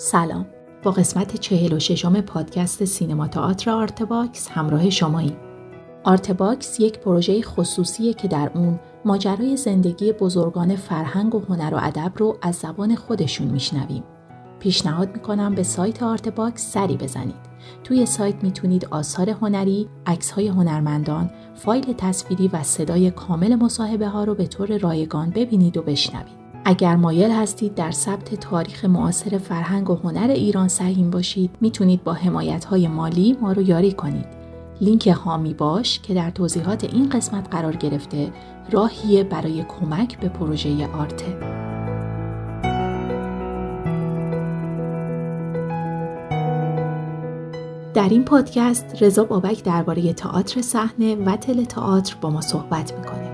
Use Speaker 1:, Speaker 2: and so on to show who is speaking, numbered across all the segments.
Speaker 1: سلام. با قسمت چهل و ششم پادکست سینما تئاتر آرتباکس همراه شماییم. آرتباکس یک پروژه خصوصیه که در اون ماجرای زندگی بزرگان فرهنگ و هنر و ادب رو از زبان خودشون میشنویم. پیشنهاد می‌کنم به سایت آرتباکس سری بزنید. توی سایت می‌تونید آثار هنری، عکس های هنرمندان، فایل تصویری و صدای کامل مصاحبه ها رو به طور رایگان ببینید و بشنوید. اگر مایل هستید در ثبت تاریخ معاصر فرهنگ و هنر ایران سهیم باشید می‌تونید با حمایت های مالی ما رو یاری کنید. لینک هامی باش که در توضیحات این قسمت قرار گرفته راهیه برای کمک به پروژه آرته. در این پادکست رضا بابک درباره تئاتر صحنه و تل تئاتر با ما صحبت می‌کنه.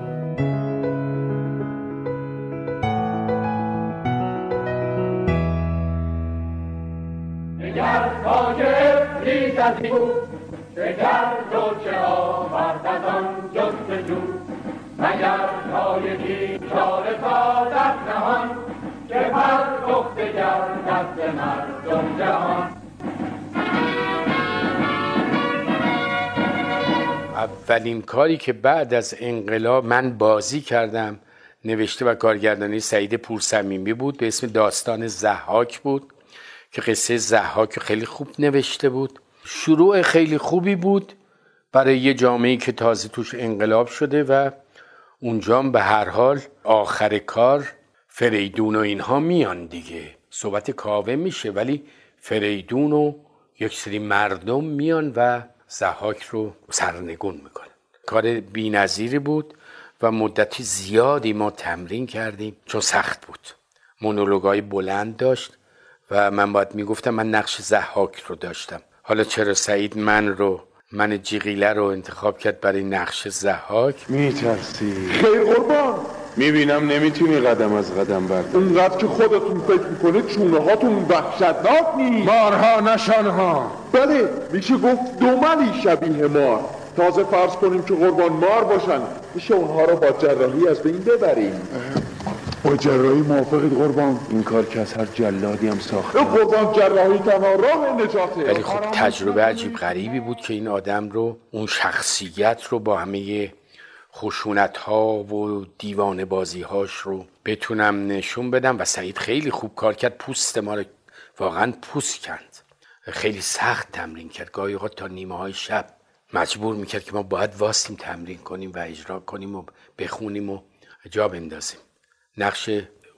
Speaker 2: کسی بود شکر چه آورد از آن جستجو. مگر پای بیچاره تا در نهان که پردخته گردد به مردم جهان.
Speaker 3: اولین کاری که بعد از انقلاب من بازی کردم نوشته و کارگردانی سعید پورسمیمی بود به اسم داستان زحاک بود که قصه زحاک خیلی خوب نوشته بود. شروع خیلی خوبی بود برای یه جامعه که تازه توش انقلاب شده و اونجا به هر حال آخر کار فریدون و اینها میان دیگه. صحبت کاوه میشه ولی فریدون و یک سری مردم میان و زحاک رو سرنگون می‌کنن. کار بینظیری بود و مدتی زیادی ما تمرین کردیم چون سخت بود. مونولوگای بلند داشت و من باید می‌گفتم من نقش زحاک رو داشتم. حالا چرا سعید من رو من جیغیله رو انتخاب کرد برای نقش زحاک
Speaker 4: میترسی. خیر قربان! می‌بینم نمی‌تونی قدم از قدم برد اونقدر که خودتون فکر می‌کنه چونه هاتون وحشتناک نیست. مارها نشانها بله میشه گفت دوملی شبیه مار. تازه فرض کنیم که قربان مار باشن. میشه اونها رو با جراحی از بین ببریم. با جراحی موافقید قربان؟ این کار که از هر جلادی هم ساخته. قربان جراحی تنها راه نجاته.
Speaker 3: ولی خب تجربه عجیب غریبی بود که این آدم رو اون شخصیت رو با همه خشونت ها و دیوان بازی هاش رو بتونم نشون بدم و سعید خیلی خوب کار کرد. پوست ما رو واقعا پوست کند خیلی سخت تمرین کرد. گاهی اوقات تا نیمه های شب مجبور می‌کرد که ما باید واستیم تمرین کنیم و اجرا کنیم و بخونیم و جا بندازیم. نقش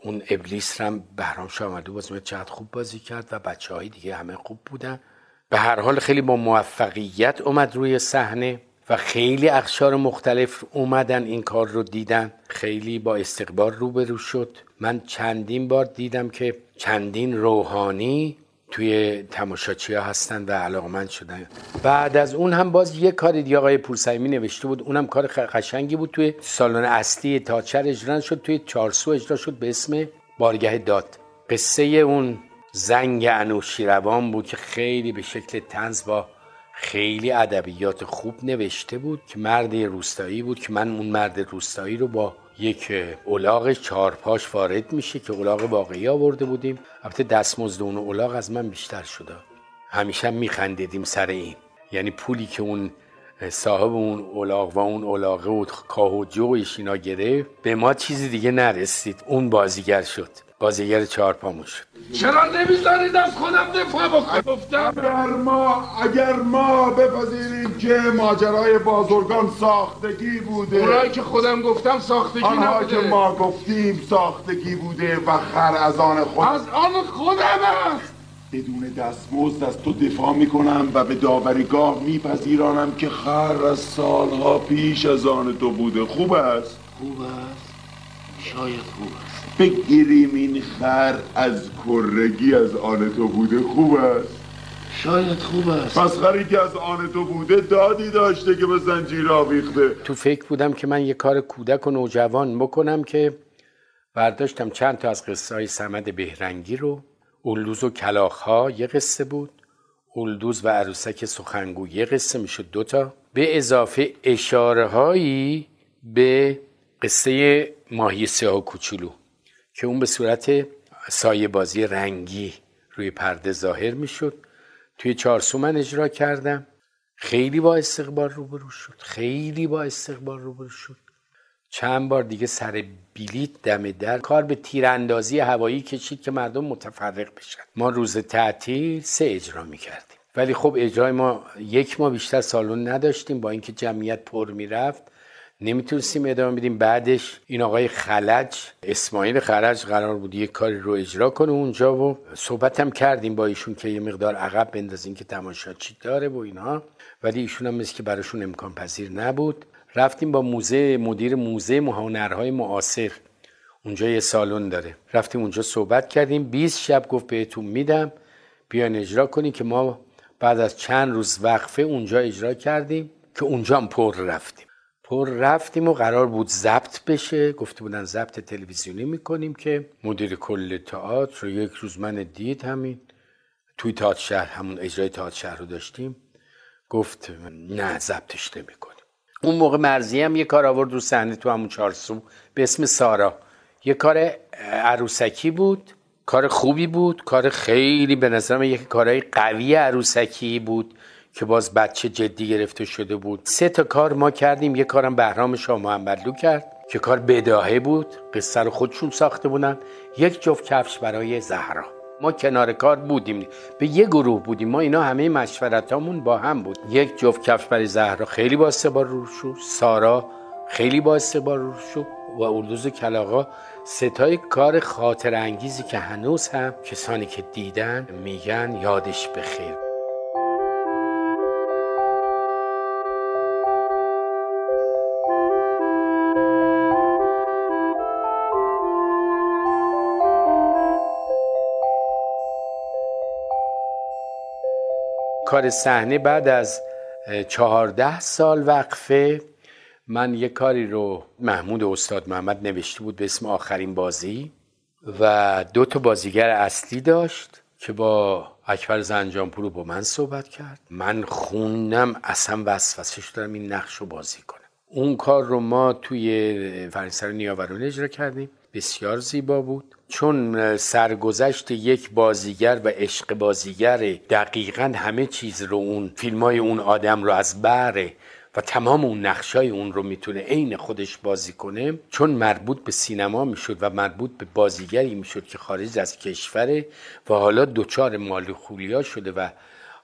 Speaker 3: اون ابلیس رو بهرام شاه آمده باز چقدر خوب بازی کرد و بچه های دیگه همه خوب بودن. به هر حال خیلی با موفقیت اومد روی صحنه و خیلی اخشار مختلف اومدن این کار رو دیدن. خیلی با استقبال روبرو شد. من چندین بار دیدم که چندین روحانی توی تماشاچی ها هستن و علاقمند شدن. بعد از اون هم باز یه کاری دیگه آقای پورسایمی نوشته بود. اونم کار قشنگی بود. توی سالن اصلی تاچر اجرا شد. توی چارسو اجرا شد به اسم بارگه داد. قصه اون زنگ انوشیروان بود که خیلی به شکل تنز با خیلی ادبیات خوب نوشته بود که مرد روستایی بود که من اون مرد روستایی رو با یک اولاغ چارپاش وارد میشه که اولاغ واقعی آورده بودیم. البته دستمزد اون اولاغ از من بیشتر شده. همیشه میخندیدیم سر این. یعنی پولی که اون صاحب اون اولاغ و اون اولاغه و کاه و جویش اینا گرفت به ما چیزی دیگه نرسید. اون بازیگر شد. بازیگر چهار پاموش
Speaker 5: چرا نمیذاریدم کنم دفاع بکنم؟ گفتم
Speaker 4: اگر ما اگر ما بپذیریم که ماجرای بازرگان ساختگی بوده.
Speaker 5: اونایی که خودم گفتم ساختگی
Speaker 4: آنها
Speaker 5: نبوده.
Speaker 4: که ما گفتیم ساختگی بوده و خر از آن خود
Speaker 5: از آن خودم است.
Speaker 4: بدون دستمزد از تو دفاع می‌کنم و به داوریگاه میپذیرانم که خر از سالها پیش از آن تو بوده. خوب است؟
Speaker 5: خوب است. شاید خوب است.
Speaker 4: بگیریم این خر از کرگی از آن تو بوده خوب است.
Speaker 5: شاید خوب است.
Speaker 4: پس خری که از آن تو بوده دادی داشته که به زنجیر آویخته.
Speaker 3: تو فکر بودم که من یه کار کودک و نوجوان بکنم که برداشتم چند تا از قصه های سمد بهرنگی رو. اولدوز و کلاخ ها یه قصه بود. اولدوز و عروسک سخنگو یه قصه می‌شد دوتا به اضافه اشاره هایی به قصه ماهی سیاه کوچولو. که اون به صورت سایه بازی رنگی روی پرده ظاهر می‌شد. توی چارسو من اجرا کردم. خیلی با استقبال روبرو شد. خیلی با استقبال روبرو شد. چند بار دیگه سر بیلیت دم در کار به تیراندازی هوایی کشید که مردم متفرق بشن. ما روز تعطیل سه اجرا می‌کردیم. ولی خب اجرای ما یک ماه بیشتر سالن نداشتیم. با اینکه جمعیت پر می‌رفت نمی‌تونستیم ادامه بدیم. بعدش این آقای خلج اسماعیل خلج قرار بود یه کاری رو اجرا کنه اونجا و صحبت هم کردیم با ایشون که یه مقدار عقب بندازیم که تماشاچی داره و اینها ولی ایشون هم مثل که براشون امکان پذیر نبود. رفتیم با موزه مدیر موزه هنرهای معاصر. اونجا یه سالن داره. رفتیم اونجا صحبت کردیم. 20 شب گفت بهتون میدم. بیان اجرا کنی که ما بعد از چند روز وقفه اونجا اجرا کردیم که اونجا هم پر رفتیم. پر رفتیم و قرار بود ضبط بشه. گفته بودن ضبط تلویزیونی می‌کنیم که مدیر کل تئاتر رو یک روز من دید همین. توی تئاتر شهر همون اجرای تئاتر شهر رو داشتیم. گفت نه ضبطش نمی‌کنیم. اون موقع مرزی هم یه کار آورد رو صحنه تو همون چارسو به اسم سارا. یه کار عروسکی بود کار خوبی بود کار خیلی به نظرم یک کارهای قوی عروسکی بود. که باز بچه جدی گرفته شده بود. سه تا کار ما کردیم. یه کارم بهرام شاه محمدلو کرد که کار بداهه بود. قصه رو خودشون ساخته بودن. یک جفت کفش برای زهرا. ما کنار کار بودیم. به یه گروه بودیم. ما اینا همه مشورتامون با هم بود. یک جفت کفش برای زهرا خیلی با استبار رو شد. سارا خیلی با استبار رو شد. و اردوز کلاغا ستای کار خاطر انگیزی که هنوز هم کسانی که دیدن میگن یادش بخیر. کار صحنه بعد از چهارده سال وقفه من یه کاری رو محمود استاد محمد نوشته بود به اسم آخرین بازی و دو تا بازیگر اصلی داشت که با اکبر زنجانپور با من صحبت کرد. من خوندم اصلا وسوسه شدم این نقش رو بازی کنم. اون کار رو ما توی فرنسر نیاورون اجرا کردیم. بسیار زیبا بود. چون سرگذشت یک بازیگر و عشق بازیگر دقیقا همه چیز رو اون فیلم های اون آدم رو از بره و تمام اون نقشای اون رو می‌تونه عین خودش بازی کنه چون مربوط به سینما می‌شد و مربوط به بازیگری می‌شد که خارج از کشوره و حالا دوچار مال خولیا شده و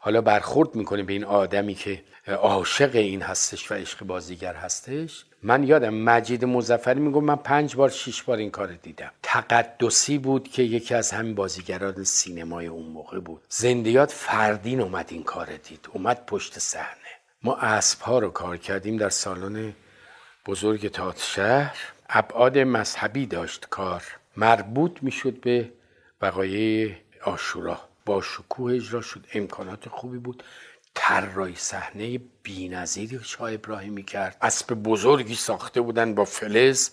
Speaker 3: حالا برخورد می‌کنه به این آدمی که عاشق این هستش و عشق بازیگر هستش؟ من یادم مجید مزفری میگم من پنج بار شیش بار این کار دیدم. تقدسی بود که یکی از همین بازیگران سینمای اون موقع بود. زندیات فردین اومد این کار دید. اومد پشت صحنه. ما اسب ها رو کار کردیم در سالن بزرگ تات شهر. ابعاد مذهبی داشت کار. مربوط می‌شد به وقایع آشورا. با شکوه اجرا شد. امکانات خوبی بود. طراحی صحنه بی‌نظیری شاه ابراهیمی کرد. اسب بزرگی ساخته بودن با فلز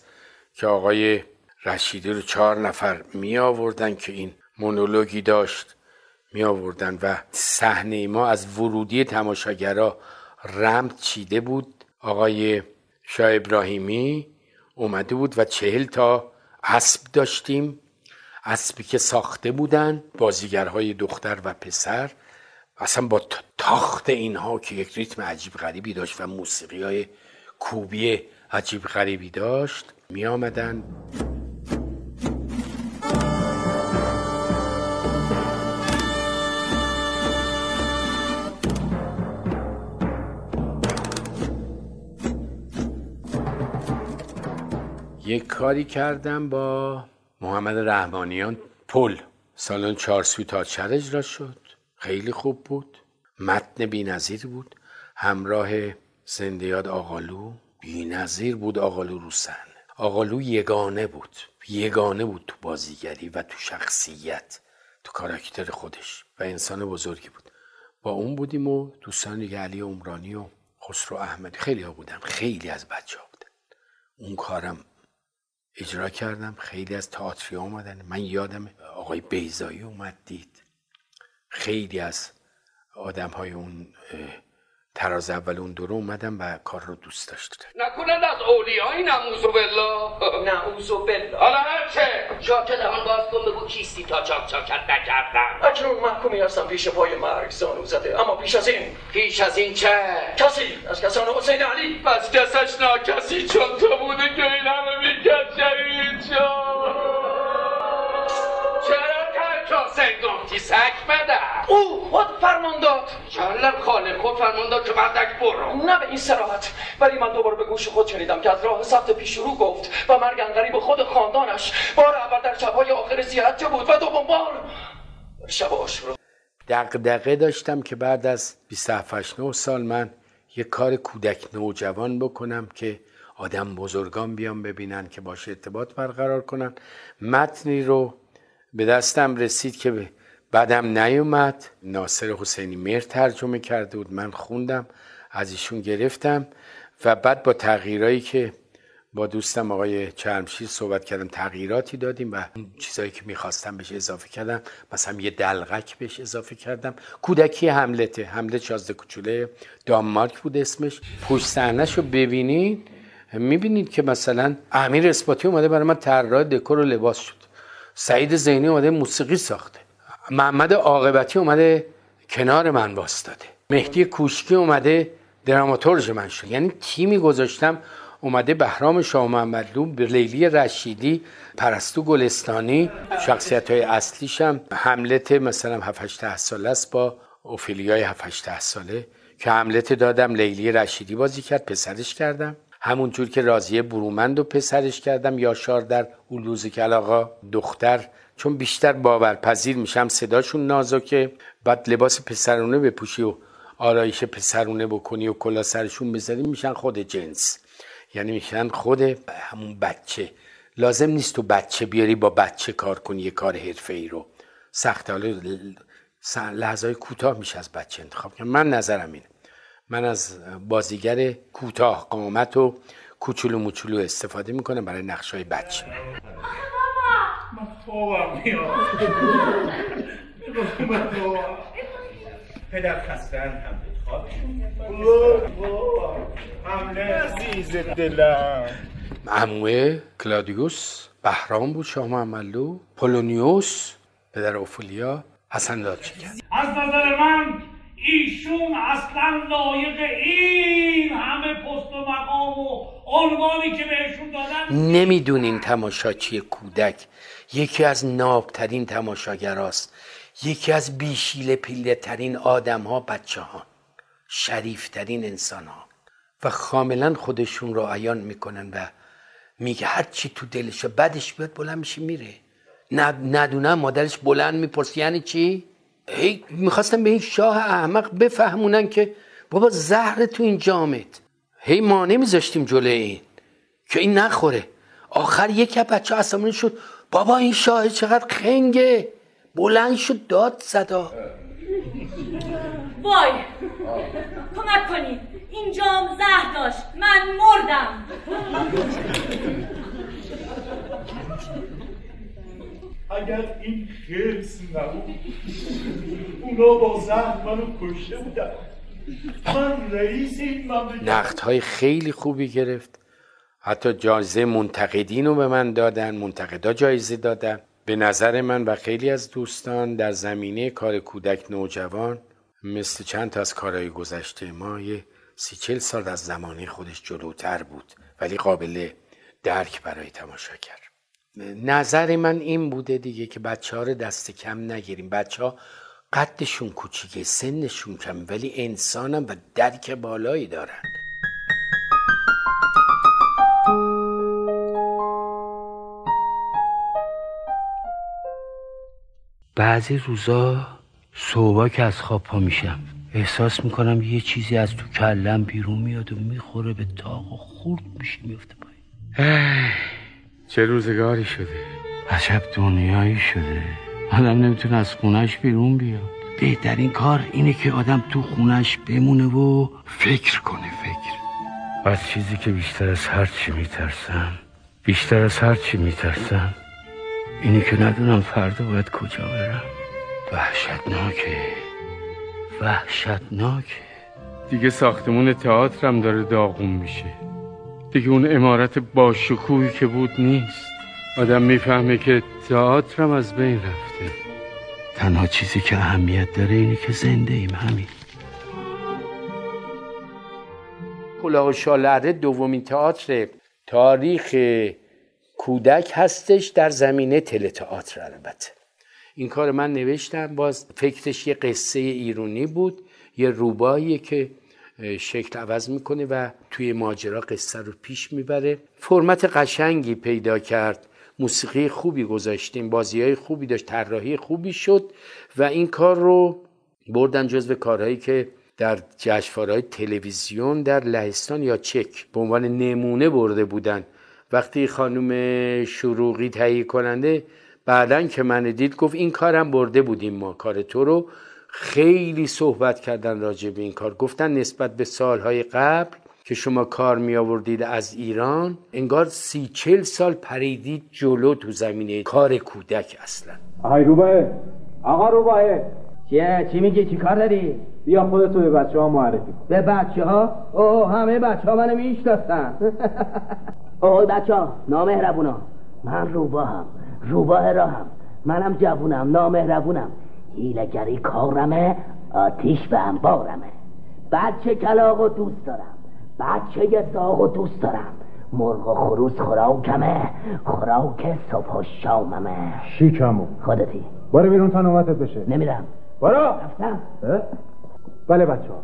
Speaker 3: که آقای رشیدی رو چهار نفر می آوردن که این مونولوگی داشت می آوردن و صحنه ما از ورودی تماشاگرا رمت چیده بود. آقای شاه ابراهیمی اومده بود و چهل تا اسب داشتیم. اسبی که ساخته بودن بازیگرهای دختر و پسر اصلا با تاخت اینها که یک ریتم عجیب غریبی داشت و موسیقی های کوبی عجیب غریبی داشت می آمدن یک کاری کردم با محمد رحمانیان پل. سالن چارسوی تا چر اجرا شد. خیلی خوب بود. متن بی بود. همراه زندیاد آقالو. بی بود آقالو رو صحنه آقالو یگانه بود. یگانه بود تو بازیگری و تو شخصیت. تو کاراکتر خودش. و انسان بزرگی بود. با اون بودیم و دوستان دیگه علی عمرانی و خسرو احمدی. خیلی ها بودم خیلی از بچه ها بودن. اون کارم اجرا کردم. خیلی از تئاتری آمدن من یادم آقای بیزایی اومد دید. خیلی از آدم های اون تراز اول اون دوره اومدم و کار رو دوست داشت
Speaker 5: نکنند از اولیایی نموزو بالله
Speaker 6: نعوذ بالله
Speaker 5: حالا هر چه.
Speaker 6: چاک دهان باز کن بگو کیستی تا چاک چاکت نکردم.
Speaker 7: اکنون محکومی هستم پیش پای مرگ زانو زده اما پیش از این.
Speaker 6: پیش از این چه؟
Speaker 7: کسی از کسان حسین علی.
Speaker 5: پس کسش ناکسی چون تو بوده که این همه
Speaker 7: او خود فرمان داد.
Speaker 6: جالب خالق خود فرمان داد که بردک برو.
Speaker 7: نه به این سراحت. ولی من دوباره به گوش خود شنیدم که از راه ثبت پیش رو گفت و مرگ انقریب خود خاندانش. بار اول در شبهای آخر زیارت بود و دوم بار شب آشورا.
Speaker 3: دقدقه داشتم که بعد از 27 9 سال من یه کار کودک نوجوان بکنم که آدم بزرگان بیان ببینن که باش ارتباط برقرار کنن. متنی رو به دستم رسید که بعدم نیومد. ناصر حسینی مهر ترجمه کرده بود. من خوندم از ایشون گرفتم و بعد با تغییرایی که با دوستم آقای چرمشیر صحبت کردم تغییراتی دادیم و اون چیزایی که می‌خواستم بهش اضافه کردم مثلا یه دلغک بهش اضافه کردم. کودکی حملته حملت شازده کوچوله دانمارک بود اسمش. پشت صحنه‌ش رو ببینید. می‌بینید که مثلا امیر اثباتی اومده برای من طراح دکور و لباس شد. سعید زینی اومده موسیقی ساخته. محمد عاقبتی اومده کنار من واستاده. مهدی کوشکی اومده دراماتورژ من شد. یعنی تیمی گذاشتم اومده بهرام شاه محمدلو لیلی رشیدی پرستو گلستانی شخصیت های اصلیشم حملت مثلا 7 8 ساله است با اوفیلیای 7 8 ساله. که حملت دادم لیلی رشیدی بازی کرد پسرش کردم. همونجور که راضیه برومند و پسرش کردم یاشار در اولوز کلاغا دختر چون بیشتر باورپذیر میشم صداشون نازکه. بعد لباس پسرونه بپوشی و آرایش پسرونه بکنی و کلا سرشون بذاری میشن خود جنس. یعنی میشن خود همون بچه. لازم نیست تو بچه بیاری با بچه کار کنی یه کار حرفه ای رو. سخت حالا لحظه های کوتاه میشه از بچه انتخاب کنم. من نظرم اینه. من از بازیگر کوتاه قامت و کوچولو موچولو استفاده می‌کنم برای نقش های بچه.
Speaker 8: پدر خستن هم عزیز دلم
Speaker 3: معموه کلادیوس بهرام بود شاه محمدلو پولونیوس پدر اوفولیا حسن دادچکن
Speaker 8: از نظر من ایشون اصلا لایق این همه پست و مقام و عنوانی که بهشون دادن
Speaker 3: نمی‌دونین تماشاچی کودک یکی از نابترین تماشاگراست یکی از بیشیل پیله ترین آدم ها بچه ها شریفترین انسان ها و کاملا خودشون رو عیان می‌کنن و میگه هر چی تو دلشه بدش بیاد بلند میشه میره ندونم مادرش بلند می‌پرسه یعنی چی؟ هی می‌خواستم به این شاه احمق بفهمونن که بابا زهر تو این جامت هی ما نمیذاشتیم جلوی این که این نخوره. آخر یک بچه عصبانی شد بابا این شاه چقدر خنگه. بلند شد داد صدا
Speaker 9: وای کمک کنید این جام زهر داشت. من مردم.
Speaker 8: اگر این خرس نبود اونا با زهر منو کشته بودن. من رئیس این مملکت.
Speaker 3: نقد های خیلی خوبی گرفت. حتی جایزه منتقدین رو به من دادن منتقدا جایزه دادن. به نظر من و خیلی از دوستان در زمینه کار کودک نوجوان مثل چند تا از کارهای گذشته ما یه سی سال از زمانه خودش جلوتر بود ولی قابل درک برای تماشاگر. نظر من این بوده دیگه که بچه ها رو دست کم نگیریم. بچه ها قدشون کوچیکه سنشون کم ولی انسانم و درک بالایی دارن. بعضی روزا صبح که از خواب پا میشم احساس می‌کنم یه چیزی از تو کلم بیرون میاد و می‌خوره به تاق و خورد میشه میفته پایین. چه روزگاری شده؟ عجب دنیایی شده. آدم نمی‌تونه از خونش بیرون بیاد. بهترین کار اینه که آدم تو خونش بمونه و فکر کنه فکر. از چیزی که بیشتر از هر چی میترسم بیشتر از هر چی میترسم اینی که ندونم فردا باید کجا برم. وحشتناکه. وحشتناکه. دیگه ساختمون تئاترم داره داغون میشه. دیگه اون امارت با شکوهی که بود نیست. آدم می‌فهمه که تئاترم از بین رفته. تنها چیزی که اهمیت داره اینه که زنده ایم همین. کلاه و شالره دومین تئاتر تاریخ کودک هستش در زمینه تله تئاتر البته. این کار من نوشتم باز فکرش یه قصه ایرونی بود یه روباییه که شکل عوض می‌کنه و توی ماجرا قصه رو پیش می‌بره. فرمت قشنگی پیدا کرد. موسیقی خوبی گذاشتیم بازی های خوبی داشت طراحی خوبی شد و این کار رو بردن جزو کارهایی که در جشنواره‌های تلویزیون در لهستان یا چک به عنوان نمونه برده بودن. وقتی خانم شروقی تهیه کننده بعدا که من دید گفت این کارم برده بودیم ما کار تو رو. خیلی صحبت کردن راجع به این کار. گفتن نسبت به سالهای قبل که شما کار می آوردید از ایران انگار سی چل سال پریدید جلو تو زمینه کار کودک اصلا.
Speaker 10: آهای روباه آقا روباه چیه؟ چی میگی؟ چی کار داری؟ بیا خودتو به بچه ها معرفی کن.
Speaker 11: به بچه ها؟ اوه همه بچه ها منو می‌شناسن. اوه بچه ها نامهربونا. من روباهم. روباه راهم. منم جوونم. نامهربونم. هیلگری کارمه آتیش به انبارمه. بچه کلاق و دوست دارم بچه داغ و دوست دارم. مرغ و خروس خوراکمه خوراک صبح و شاممه.
Speaker 10: شیکمو
Speaker 11: خودتی.
Speaker 10: برو بیرون تا نوبتت بشه.
Speaker 11: نمیرم.
Speaker 10: برو.
Speaker 11: رفتم.
Speaker 10: بله بچه ها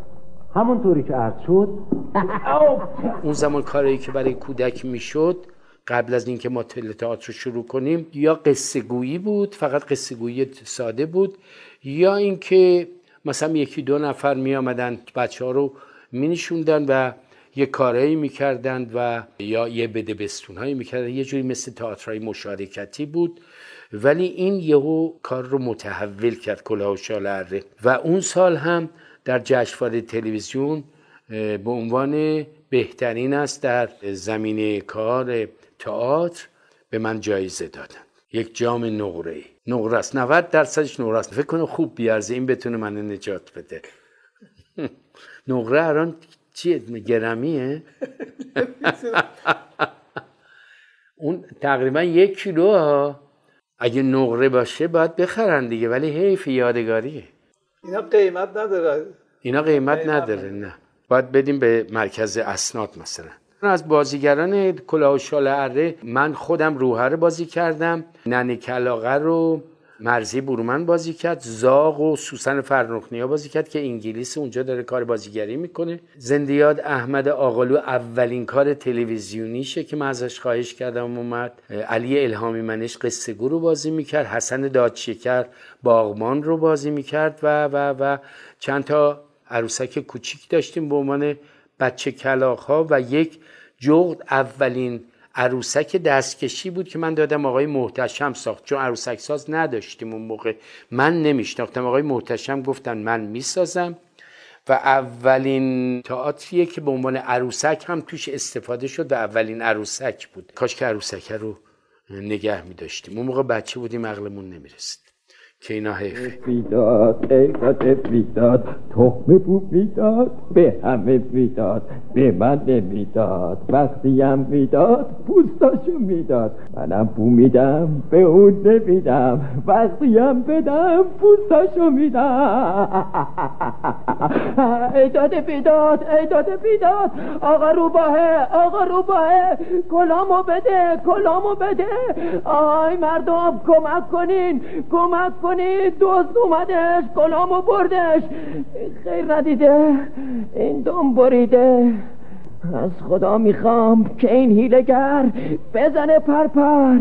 Speaker 10: همونطوری که عرض شد.
Speaker 3: اون زمان کاری که برای کودک می‌شد قبل از اینکه ما تل تئاتر رو شروع کنیم یا قصه گویی بود فقط قصه گویی ساده بود یا اینکه مثلا یکی دو نفر می آمدن بچه ها رو می نشوندن و یه کارهایی می‌کردند و یا یه بده بستون هایی می‌کردن. یه جوری مثل تئاترهای مشارکتی بود. ولی این یهو کار رو متحول کرد کلاه و شال و اون سال هم در جشنواره تلویزیون به عنوان بهترین است در زمینه کار تئاتر به من جایزه دادن. یک جام نقره نقره است. 90 درصدش نقره است. فکر کنم خوب بیارزه. این بتونه من نجات بده. نقره الان چیه؟ گرمیه؟ اون تقریبا یک کیلو ها. اگه نقره باشه باید بخرن دیگه. ولی حیف یادگاریه.
Speaker 12: اینا قیمت نداره.
Speaker 3: اینا قیمت نداره. نه. باید بدیم به مرکز اسناد مثلا. از بازیگران کلاه و شال اره من خودم روحه بازی کردم. ننه کلاغه رو مرزی برومن بازی کرد. زاغ و سوسن فرنخنیا بازی کرد که انگلیس اونجا داره کار بازیگری می‌کنه. زندیاد احمد آقالو اولین کار تلویزیونیشه که من ازش خواهش کردم اومد. علی الهامی منش قصه رو بازی می‌کرد. حسن دادشکر باغمان رو بازی می‌کرد و و و چند تا عروسک کوچیک داشتیم به عنوان بچه کلاخ ها و یک جغد اولین عروسک دستکشی بود که من دادم آقای محتشم ساخت. چون عروسک ساز نداشتیم اون موقع. من نمیشناختم. آقای محتشم گفتن من می‌سازم. و اولین تئاتریه که به عنوان عروسک هم توش استفاده شد و اولین عروسک بود. کاش که عروسک رو نگه می داشتیم اون موقع بچه بودیم عقلمون نمی‌رسید. که اینا حیفه
Speaker 13: می‌داد ایداد می‌داد تخم بو می‌داد به همه می‌داد به من نمی‌داد. وقتی هم می‌داد پوستاشو می‌داد. منم بو میدم به اون نمیدم. وقتی هم بدم پوستاشو میدم. ایداد بیداد ایداد بیداد. آقا روباهه آقا روباهه کلامو بده کلامو بده. آی مردم کمک کنین کمک کنید دوست اومدش کلامو بردش. خیر ندیده این دم بریده. از خدا می‌خوام که این هیلگر بزنه پرپر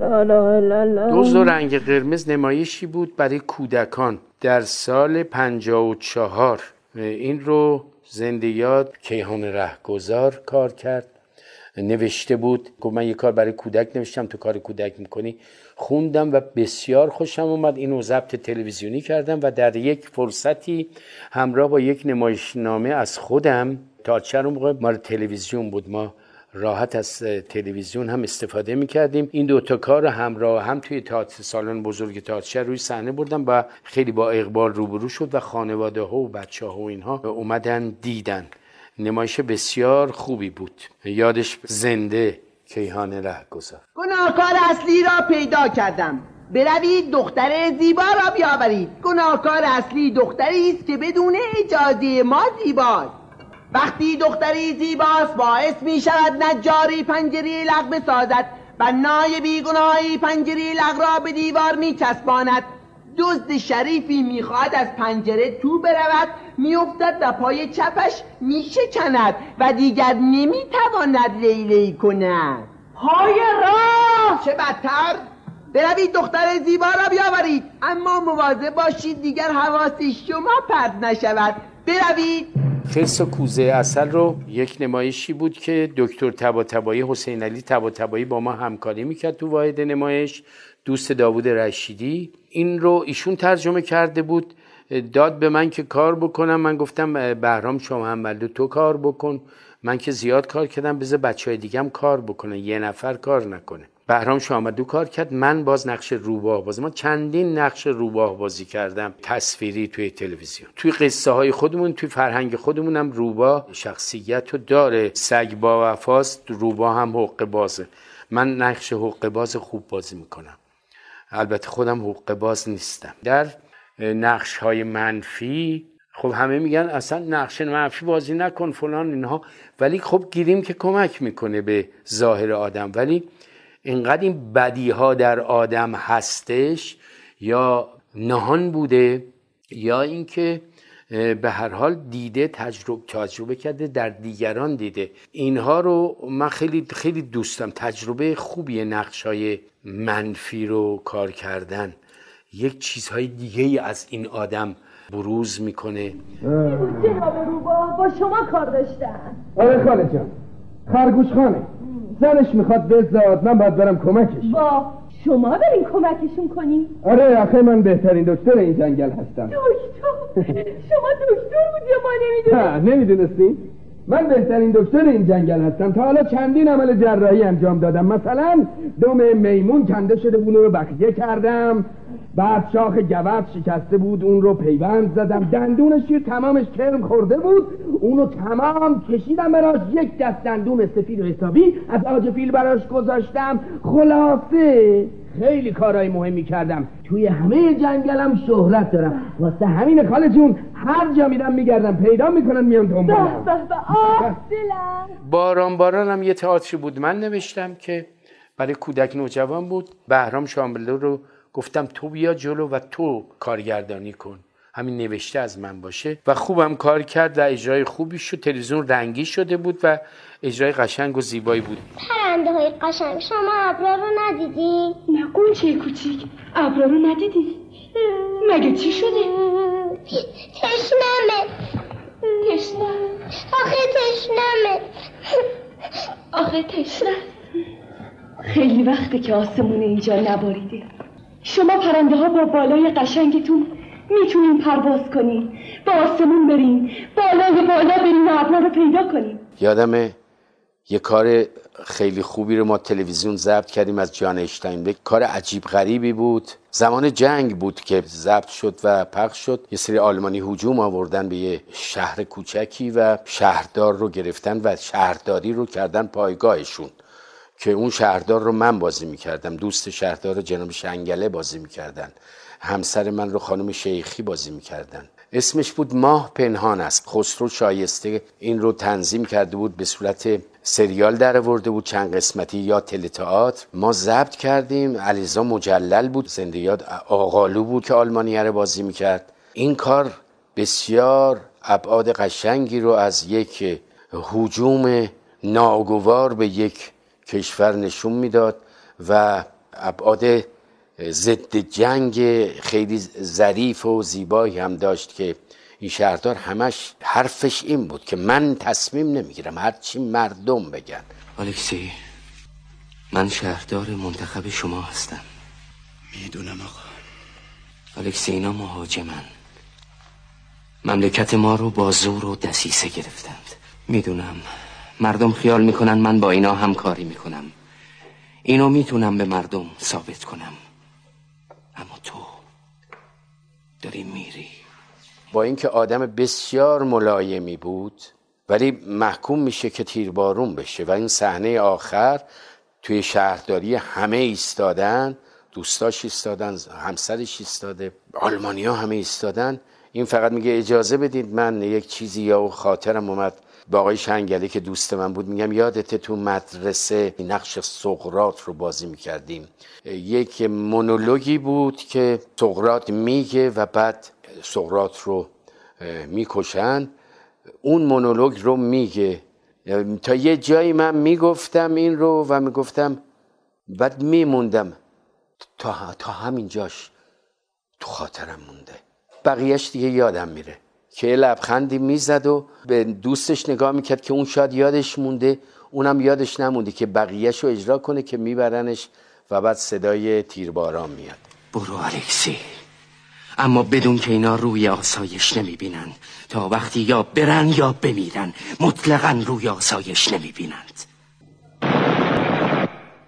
Speaker 13: لا لا لا
Speaker 3: دوز و رنگ قرمز نمایشی بود برای کودکان در سال 54 این رو زنده یاد کیهان رهگذار کار کرد. نوشته بود گفت من یه کار برای کودک نوشتم تو کار کودک می‌کنی. خوندم و بسیار خوشم اومد. اینو ضبط تلویزیونی کردم و در یک فرصتی همراه با یک نمایشنامه از خودم تاچر اون موقع مال تلویزیون بود ما راحت از تلویزیون هم استفاده می‌کردیم. این دوتا کار همراه هم توی تئاتر سالن بزرگ تئاتر روی صحنه بردم و خیلی با اقبال روبرو شد و خانواده ها و بچه ها و اینها اومدن دیدن. نمایش بسیار خوبی بود. یادش زنده کیهان رهگذار
Speaker 11: گناهکار اصلی را پیدا کردم. بروید دختر زیبا را بیاورید. گناهکار اصلی دختری است که بدون اجازه ما زیباست. وقتی دختری زیباست باعث می شود نجاری پنجری لغ بسازد بنای بیگناهی پنجری لغ را به دیوار می چسباند دزد شریفی می‌خواهد از پنجره تو برود میافتد و پای چپش میشکند و دیگر نمی‌تواند لیلی کند. پای راست چه بدتر؟ بروید دختر زیبا را بیاورید اما مواظب باشید دیگر حواس شما پرد نشود. بروید.
Speaker 3: خرس و کوزه اصل رو یک نمایشی بود که دکتر تبا تبایی حسین علی تبا تبایی با ما همکاری می‌کرد تو واحد نمایش. دوست داوود رشیدی. این رو ایشون ترجمه کرده بود داد به من که کار بکنم. من گفتم بهرام شما هم تو کار بکن. من که زیاد کار کردم بذار بچه های دیگم کار بکنه یه نفر کار نکنه. بهرام شامدو کار کرد. من باز نقش روباه بازی ما چندین نقش روباه بازی کردم تصویری توی تلویزیون. توی قصه های خودمون توی فرهنگ خودمون هم روباه شخصیت رو داره. سگ با وفاست روباه هم حق بازه. من نقش حق باز خوب بازی می‌کنم. البته خودم حق باز نیستم. در نقش های منفی خب همه میگن اصلا نقش منفی بازی نکن فلان اینها ولی خب گیریم که کمک می‌کنه به ظاهر آدم. ولی اینقدر این بدی ها در آدم هستش یا نهان بوده یا اینکه به هر حال دیده تجربه تجربه کرده در دیگران دیده. اینها رو من خیلی خیلی دوستم. تجربه خوبی نقش های منفی رو کار کردن. یک چیزهای دیگه ای از این آدم بروز می‌کنه.
Speaker 9: جناب روبا با شما کار داشتن
Speaker 10: آره خاله جان. خرگوش خانه. زنش می‌خواد بزاد من باید برم کمکش.
Speaker 9: با. شما برین کمکشون کنی
Speaker 10: آره آخه من بهترین دکتر این جنگل هستم.
Speaker 9: دکتر؟ شما دکتر بودی ما
Speaker 10: نمی‌دونیم نمی‌دونستی من بهترین دکتر این جنگل هستم. تا حالا چندین عمل جراحی انجام دادم. مثلا دم میمون کنده شده بود رو بخیه کردم. بعد شاخ گوت شکسته بود اون رو پیوند زدم. دندون شیر تمامش کرم خورده بود. اونو تمام کشیدم براش. یک دست دندون سفید و حسابی از آج فیل براش گذاشتم. خلاصه خیلی کارهای مهمی کردم. توی همه جنگلم شهرت دارم. واسه همین خاله جون هر جا میرم میگردم. پیدا می‌کنم میام دنبالم.
Speaker 3: باران باران هم یه تئاتری بود. من نوشتم که برای کودک نوجوان بود. بهرام شاملو رو گفتم تو بیا جلو و تو کارگردانی کن. همین نوشته از من باشه. و خوبم کار کرد و اجرای خوبی شد. تلویزیون رنگی شده بود و اجرای قشنگ و زیبایی بود.
Speaker 14: پرنده های قشنگ شما ابرا رو ندیدی؟
Speaker 9: نه قنچه کوچیک ابرا رو ندیدی؟ مگه چی شده؟
Speaker 14: تشنمه.
Speaker 9: تشنه
Speaker 14: آخه تشنمه.
Speaker 9: آخه تشنه خیلی وقته که آسمون اینجا نباریده شما پرنده ها با بالای قشنگتون می‌تونین پرواز کنین. با آسمون برین. بالای بالا برین و رو پیدا کنین.
Speaker 3: یادمه یه کار خیلی خوبی رو ما تلویزیون ضبط کردیم از جان اشتاینبک کار عجیب غریبی بود. زمان جنگ بود که ضبط شد و پخش شد. یه سری آلمانی هجوم آوردن به یه شهر کوچکی و شهردار رو گرفتن و شهرداری رو کردن پایگاهشون. که اون شهردار رو من بازی می‌کردم. دوست شهردار رو جناب شنگله بازی می‌کردن. همسر من رو خانم شیخی بازی می‌کردن. اسمش بود ماه پنهان است. خسرو شایسته این رو تنظیم کرده بود به صورت سریال در بود چند قسمتی یا تلتئاتر. ما ضبط کردیم. علیزا مجلل بود. زنده یاد آقالو بود که آلمانیه رو بازی می‌کرد. این کار بسیار ابعاد قشنگی رو از یک هجوم ناگوار به یک کشور نشون می‌داد و ابعاد ضد جنگ خیلی ظریف و زیبایی هم داشت که این شهردار همش حرفش این بود که من تصمیم نمی‌گیرم هرچی مردم بگن.
Speaker 15: الکسی من شهردار منتخب شما هستم.
Speaker 16: می‌دونم آقا.
Speaker 15: الکسی اینا مهاجمن. مملکت ما رو با زور و دسیسه گرفتند. می‌دونم. مردم خیال می‌کنن من با اینا همکاری می‌کنم. اینو می‌تونم به مردم ثابت کنم. اما تو داری میری.
Speaker 3: با اینکه آدم بسیار ملایمی بود ولی محکوم میشه که تیربارون بشه و این صحنه آخر توی شهرداری همه ایستادن دوستاش ایستادن همسرش ایستاده آلمانیا همه ایستادن. این فقط میگه اجازه بدید من یک چیزی یا خاطرم اومد با آقای شنگلی که دوست من بود میگم یادت تو مدرسه نقش سقرات رو بازی می‌کردیم. یک مونولوگی بود که سقرات میگه و بعد سقرات رو می‌کشن. اون مونولوگ رو میگه. تا یه جایی من می‌گفتم این رو و می‌گفتم بعد میموندم. تا, تا همین جاش تو خاطرم مونده. بقیهش دیگه یادم میره. که لبخندی می‌زد و به دوستش نگاه می‌کرد که اون شاید یادش مونده اونم یادش نمونده که بقیهش رو اجرا کنه که میبرنش و بعد صدای تیرباران میاد.
Speaker 15: برو الکسی اما بدون که اینا روی آسایش نمی‌بینن تا وقتی یا برن یا بمیرن مطلقا روی آسایش نمی‌بینند.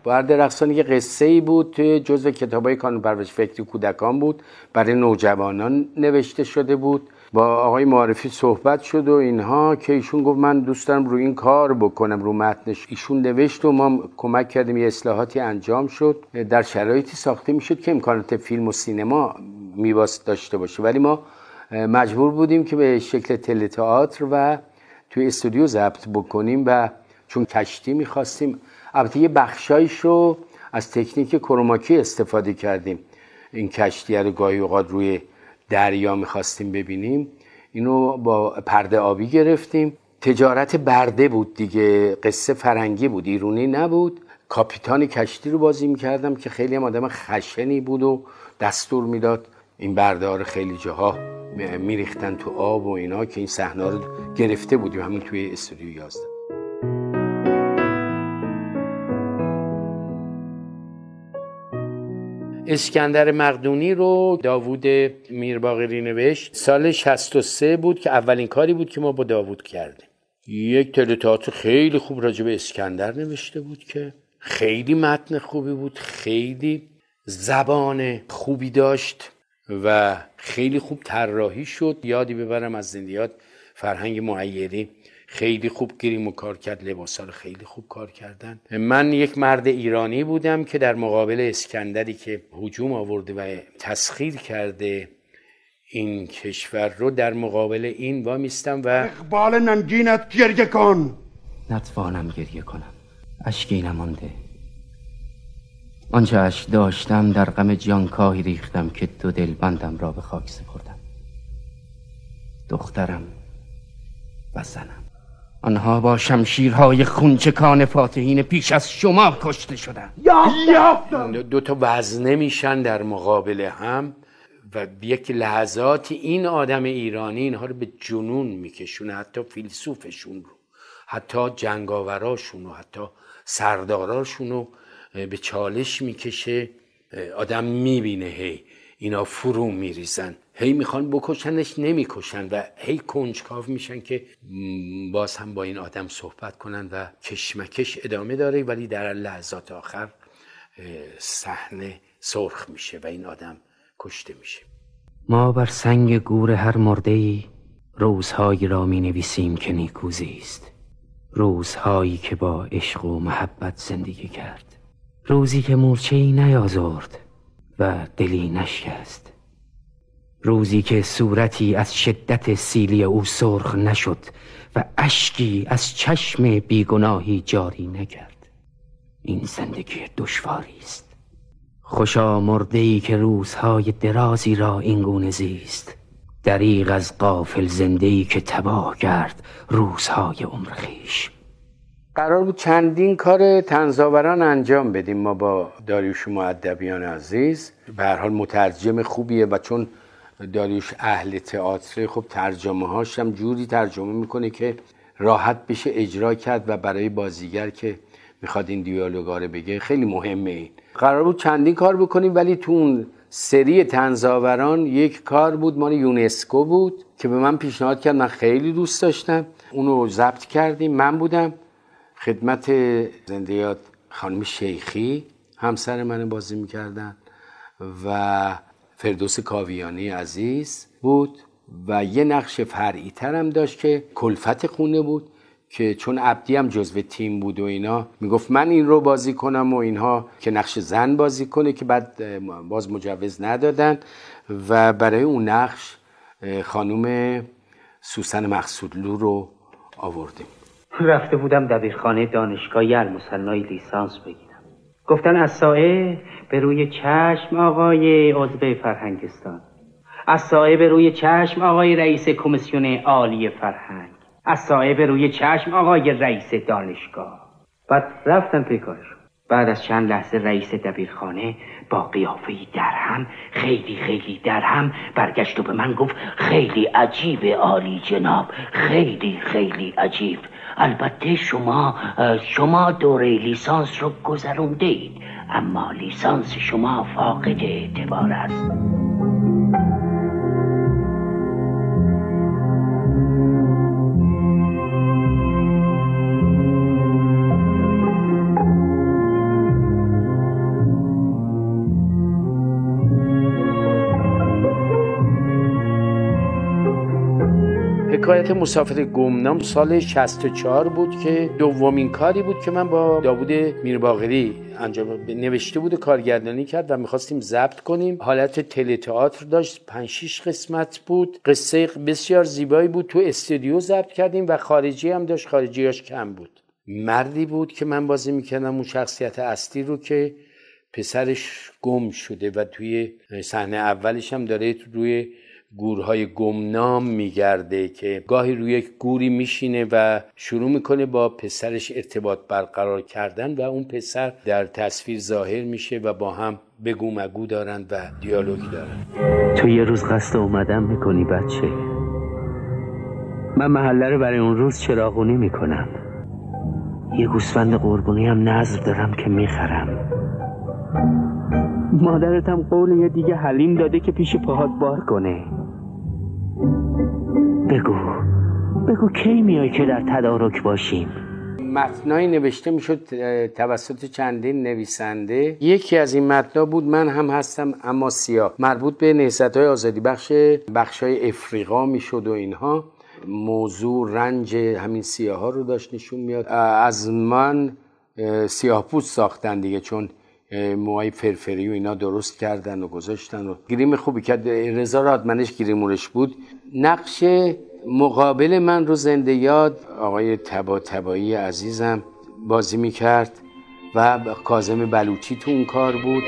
Speaker 3: برد رقصان یه قصه ای بود توی جزو کتاب های کانون پرورش فکری کودکان بود. برای نوجوانان نوشته شده بود. با آقای معرفی صحبت شد و اینها که ایشون گفت من دوست دارم رو این کار بکنم رو متنش. ایشون نوشت و ما کمک کردیم یه اصلاحاتی انجام شد. در شرایطی ساخته می‌شد که امکانات فیلم و سینما میباست داشته باشه. ولی ما مجبور بودیم که به شکل تلتئاتر و توی استودیو ضبط بکنیم و چون کشتی می‌خواستیم البته یه بخشایش رو از تکنیک کروماکی استفاده کردیم. این کشتی رو گاهی اوقات روی دریا می‌خواستیم ببینیم اینو با پرده آبی گرفتیم. تجارت برده بود دیگه قصه فرنگی بود ایرونی نبود. کاپیتان کشتی رو بازی می‌کردم که خیلی هم آدم خشنی بود و دستور می‌داد این رو خیلی جاها میریختن تو آب و اینا که این صحنه رو گرفته بودیم همین توی استودیو 11 اسکندر مقدونی رو داوود میرباقری نوشت. سال 63 بود که اولین کاری بود که ما با داوود کردیم. یک تلتئاتر خیلی خوب راجع به اسکندر نوشته بود که خیلی متن خوبی بود خیلی زبان خوبی داشت و خیلی خوب طراحی شد. یادی ببرم از زندیات فرهنگ معیری. خیلی خوب گریم و کار کرد لباسا رو خیلی خوب کار کردن. من یک مرد ایرانی بودم که در مقابل اسکندری که هجوم آورده و تسخیر کرده این کشور رو در مقابل این وامیستم و
Speaker 16: اقبال ننگینت گریه کن.
Speaker 15: نتوانم گریه کنم. اشکی نمانده آنچه اش داشتم در غم جانکاهی ریختم که دو دلبندم را به خاک سپردم. دخترم و زنم. آنها با شمشیرهای خونچکان فاتحین پیش از شما کشته شدند.
Speaker 3: یافتم. دو تا وزنه میشن در مقابل هم و یک لحظاتی این آدم ایرانی اینها رو به جنون میکشونه حتی فیلسوفشون رو حتی جنگاوراشون و حتی سرداراشون رو به چالش می‌کشه آدم می‌بینه هی اینا فرو میریزن. هی می‌خوان بکشنش نمی‌کشن و هی کنجکاو میشن که باز هم با این آدم صحبت کنن و کشمکش ادامه داره ولی در لحظات آخر صحنه سرخ میشه و این آدم کشته میشه.
Speaker 15: ما بر سنگ گور هر مرده ای روزهایی را می نویسیم که نیکوزی است. روزهایی که با عشق و محبت زندگی کرد. روزی که مورچه ای نیازرد و دلی نشکست. روزی که صورتی از شدت سیلی او سرخ نشد و اشکی از چشم بیگناهی جاری نکرد. این زندگی دشواری است. خوشا مرده ای که روزهای درازی را اینگونه زیست. دریغ از قافل زنده ای که تباه کرد روزهای عمر خیش.
Speaker 3: قرار بود چندین کار تنظاوران انجام بدیم ما با داریوش معدبیان عزیز. به هر حال مترجم خوبیه و چون داریوش اهل تئاتر خب ترجمه هاش هم جوری ترجمه می‌کنه که راحت بشه اجرا کرد و برای بازیگر که می‌خواد این دیالوگا رو بگه خیلی مهمه این. قرار بود چندین کار بکنیم ولی تو اون سری تنظاوران یک کار بود مال یونسکو بود که به من پیشنهاد کرد. من خیلی دوست داشتم. اونو ضبط کردیم. من بودم خدمت زندیات خانم شیخی. همسر من بازی می‌کردن و فردوس کاویانی عزیز بود و یه نقش فرعی ترم داشت که کلفت خونه بود که چون عبدی هم جزو تیم بود و اینا می‌گفت من این رو بازی کنم و اینها که نقش زن بازی کنه که بعد باز مجوز ندادن. و برای اون نقش خانوم سوسن مقصودلو رو آوردیم.
Speaker 15: رفته بودم دبیرخانه دانشگاه المسنای لیسانس بگیرم. گفتن از سایه به روی چشم آقای عضو فرهنگستان. از سایه به روی چشم آقای رئیس کمیسیون عالی فرهنگ. از سایه به روی چشم آقای رئیس دانشگاه. بعد رفتم پیکارش بعد از چند لحظه رئیس دبیرخانه با قیافه درهم خیلی خیلی درهم برگشت و به من گفت خیلی عجیب عالی جناب خیلی خیلی عجیب. البته شما شما دوره لیسانس رو گذرونده اید اما لیسانس شما فاقد اعتبار است.
Speaker 3: حکایت مسافر گمنام سال 64 بود که دومین کاری بود که من با داوود میرباغری انجام نوشته بود و کارگردانی کرد و می‌خواستیم ضبط کنیم. حالت تئاتر داشت 5 6 قسمت بود. قصه بسیار زیبایی بود. تو استودیو ضبط کردیم و خارجی هم داشت خارجیاش کم بود. مردی بود که من بازی می‌کردم اون شخصیت اصلی رو که پسرش گم شده و توی صحنه اولش هم داره روی گورهای گمنام میگرده که گاهی روی یک گوری میشینه و شروع می‌کنه با پسرش ارتباط برقرار کردن و اون پسر در تصویر ظاهر میشه و با هم بگو مگو دارن و دیالوگ دارن.
Speaker 15: تو یه روز قصد اومدن می‌کنی بچه. من محله رو برای اون روز چراغونی می‌کنم. یه گوسفند قربونی هم نظر دارم که می‌خرم. مادرتم قول یه دیگه حلیم داده که پیش پاهات بار کنه. بگو. بگو کی میای که در تدارک باشیم؟
Speaker 3: متنایی نوشته می‌شد توسط چندین نویسنده. یکی از این متنا بود من هم هستم اما سیاه. مربوط به نهضت های آزادی بخش بخش های افریقا می‌شد و اینها. موضوع رنج همین سیاه ها رو داشت نشون میاد از من سیاه پوست ساختن دیگه چون موهای فرفری و اینا درست کردن و گذاشتن و گریم خوبی کرد. رضا رادمنش گریمونش بود. نقش مقابل من رو زنده یاد آقای تبا تبایی عزیزم بازی می‌کرد و کازم بلوچی تو اون کار بود.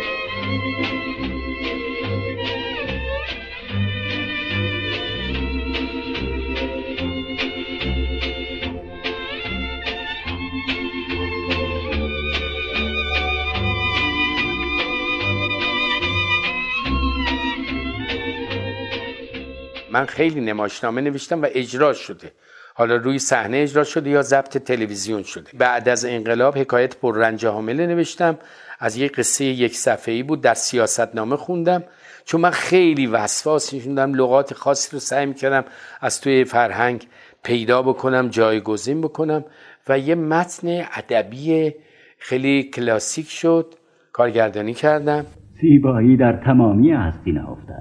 Speaker 3: من خیلی نمایشنامه نوشتم و اجرا شده. حالا روی صحنه اجرا شده یا ضبط تلویزیون شده. بعد از انقلاب حکایت پر رنج حامله نوشتم. از یک قصه یک صفحه‌ای بود در سیاستنامه خوندم. چون من خیلی وسواس شدم لغات خاصی رو سعی می‌کردم از توی فرهنگ پیدا بکنم جایگزین بکنم و یه متن ادبی خیلی کلاسیک شد. کارگردانی کردم.
Speaker 17: زیبایی در تمامی هستی نهفته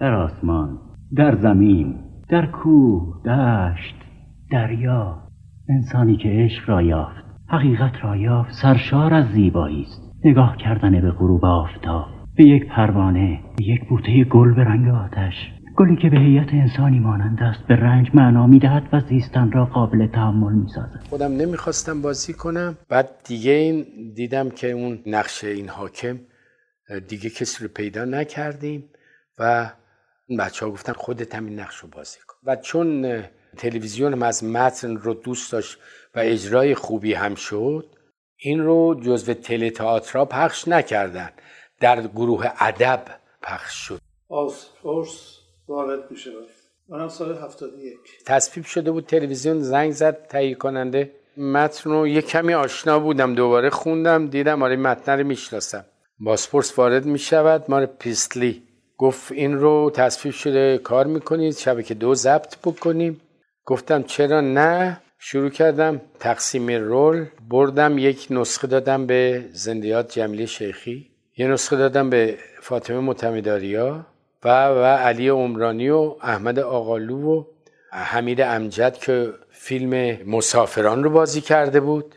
Speaker 17: در آسمان. در زمین در کوه دشت دریا. انسانی که عشق را یافت حقیقت را یافت سرشار از زیبایی است. نگاه کردن به غروب آفتاب به یک پروانه به یک بوته گل به رنگ آتش. گلی که به هیئت انسانی مانند است به رنج معنا می‌دهد و زیستن را قابل تحمل می‌سازد.
Speaker 3: خودم نمی‌خواستم بازی کنم. بعد دیگه این دیدم که اون نقش این حاکم دیگه کسی رو پیدا نکردیم و بچه ها گفتن خودت هم این نقش رو بازی کن. و چون تلویزیون هم از متن رو دوست داشت و اجرای خوبی هم شد این رو جزو تله تئاترا پخش نکردن. در گروه ادب پخش شد.
Speaker 12: آس فورس وارد میشه منم سال 71
Speaker 3: تصفیب شده بود تلویزیون زنگ زد تهیه کننده. متن رو یه کمی آشنا بودم دوباره خوندم دیدم آره متن رو می‌شناسم. باسپورس وارد می‌شود مار پیستلی. گفت این رو تصفیب شده کار می‌کنید شبکه دو ضبط بکنیم. گفتم چرا نه؟ شروع کردم تقسیم رول بردم یک نسخه دادم به زندیات جمیلی شیخی یه نسخه دادم به فاطمه متمداریا و و علی عمرانی و احمد آقالو و حمید امجد که فیلم مسافران رو بازی کرده بود.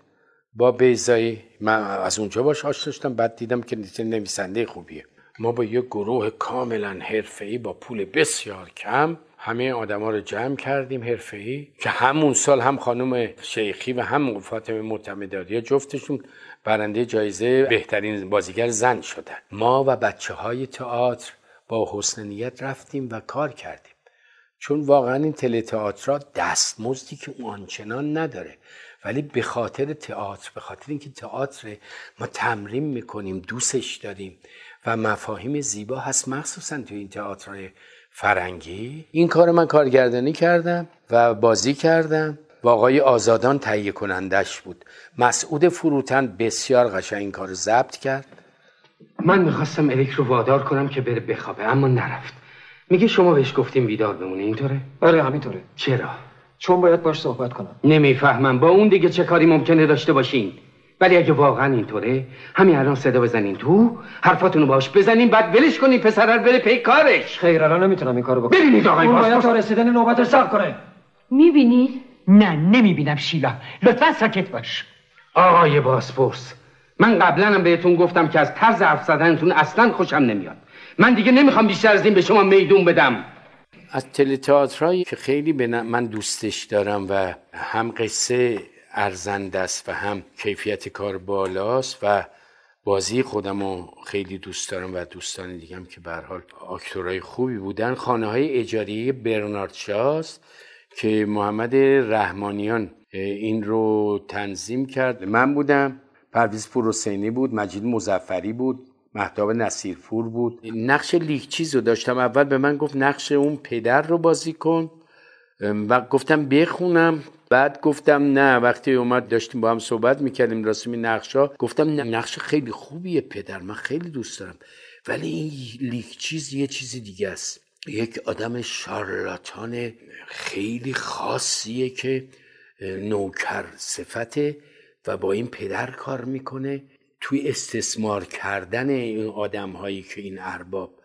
Speaker 3: با بیزایی من از اونجا باش آشنا داشتم بعد دیدم که نویسنده خوبیه. ما با یک گروه کاملا حرفه‌ای با پول بسیار کم همه آدما رو جمع کردیم حرفه‌ای که همون سال هم خانم شیخی و هم فاطمه معتمداری جفتشون برنده جایزه بهترین بازیگر زن شدن. ما و بچه های تئاتر با حسن نیت رفتیم و کار کردیم. چون واقعا این تئاتر دستمزدی که آنچنان نداره. ولی به خاطر تئاتر به خاطر اینکه تئاتر ما تمرین می‌کنیم دوستش داریم. و مفاهیم زیبا هست مخصوصا تو این تئاتر فرنگی. این کار من کارگردانی کردم و بازی کردم و آقای آزادان تهیه کنندش بود. مسعود فروتن بسیار قشنگ این کار ضبط کرد.
Speaker 15: من می‌خواستم الیک رو وادار کنم که بره بخوابه اما نرفت. میگه شما بهش گفتیم بیدار بمونه اینطوره؟
Speaker 7: آره همینطوره.
Speaker 15: چرا؟
Speaker 7: چون باید باش صحبت کنم.
Speaker 15: نمی‌فهمم. با اون دیگه چه کاری ممکنه داشته باشین؟ ولی اگه واقعا اینطوره همین الان صدا بزنین تو حرفاتونو باش بزنین بعد ولش کنین پسر بره پی کارش.
Speaker 7: خیر الان نمی‌تونم این کارو بکنم.
Speaker 15: ببینید آقای
Speaker 7: اون باید تا رسیدن نوبتش صبر کنه.
Speaker 9: می‌بینید
Speaker 18: نه نمی‌بینم شیلا. لطفا ساکت باش.
Speaker 15: آقای باسپورس من قبلا هم بهتون گفتم که از طرز حرف زدنتون اصلا خوشم نمیاد. من دیگه نمی‌خوام بیشتر از این به شما میدون بدم.
Speaker 3: از تئاترایی که خیلی به من دوستش دارم و هم قصه ارزنده است و هم کیفیت کار بالاست و بازی خودم خیلی دوست دارم و دوستان دیگم که به حال آکتورای خوبی بودن. خانه های اجاری برنارد شاست که محمد رحمانیان این رو تنظیم کرد. من بودم پرویز پور بود مجید مزفری بود محتاب نصیرپور بود. نقش لیکچیز رو داشتم. اول به من گفت نقش اون پدر رو بازی کن. و گفتم بخونم. بعد گفتم نه وقتی اومد داشتیم با هم صحبت می‌کردیم راستمی نقشا گفتم نه نقش خیلی خوبیه پدر من خیلی دوست دارم. ولی این لیک چیز یه چیز دیگه است. یک آدم شارلاتان خیلی خاصیه که نوکر صفته و با این پدر کار می‌کنه. توی استثمار کردن این آدم هایی که این ارباب